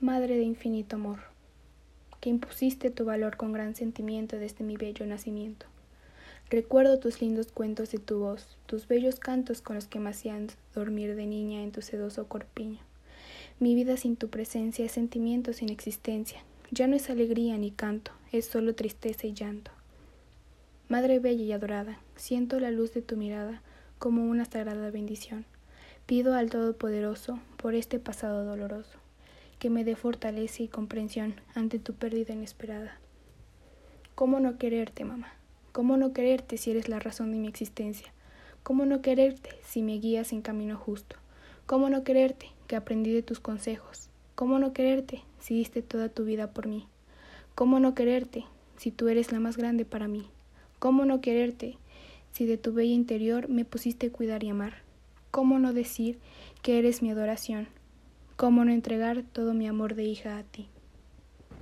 Madre de infinito amor, que impusiste tu valor con gran sentimiento desde mi bello nacimiento. Recuerdo tus lindos cuentos de tu voz, tus bellos cantos con los que me hacían dormir de niña en tu sedoso corpiño. Mi vida sin tu presencia es sentimiento sin existencia, ya no es alegría ni canto, es solo tristeza y llanto. Madre bella y adorada, siento la luz de tu mirada como una sagrada bendición. Pido al Todopoderoso por este pasado doloroso, que me dé fortaleza y comprensión ante tu pérdida inesperada. ¿Cómo no quererte, mamá? ¿Cómo no quererte si eres la razón de mi existencia? ¿Cómo no quererte si me guías en camino justo? ¿Cómo no quererte que aprendí de tus consejos? ¿Cómo no quererte si diste toda tu vida por mí? ¿Cómo no quererte si tú eres la más grande para mí? ¿Cómo no quererte si de tu bella interior me pusiste cuidar y amar? ¿Cómo no decir que eres mi adoración? ¿Cómo no entregar todo mi amor de hija a ti?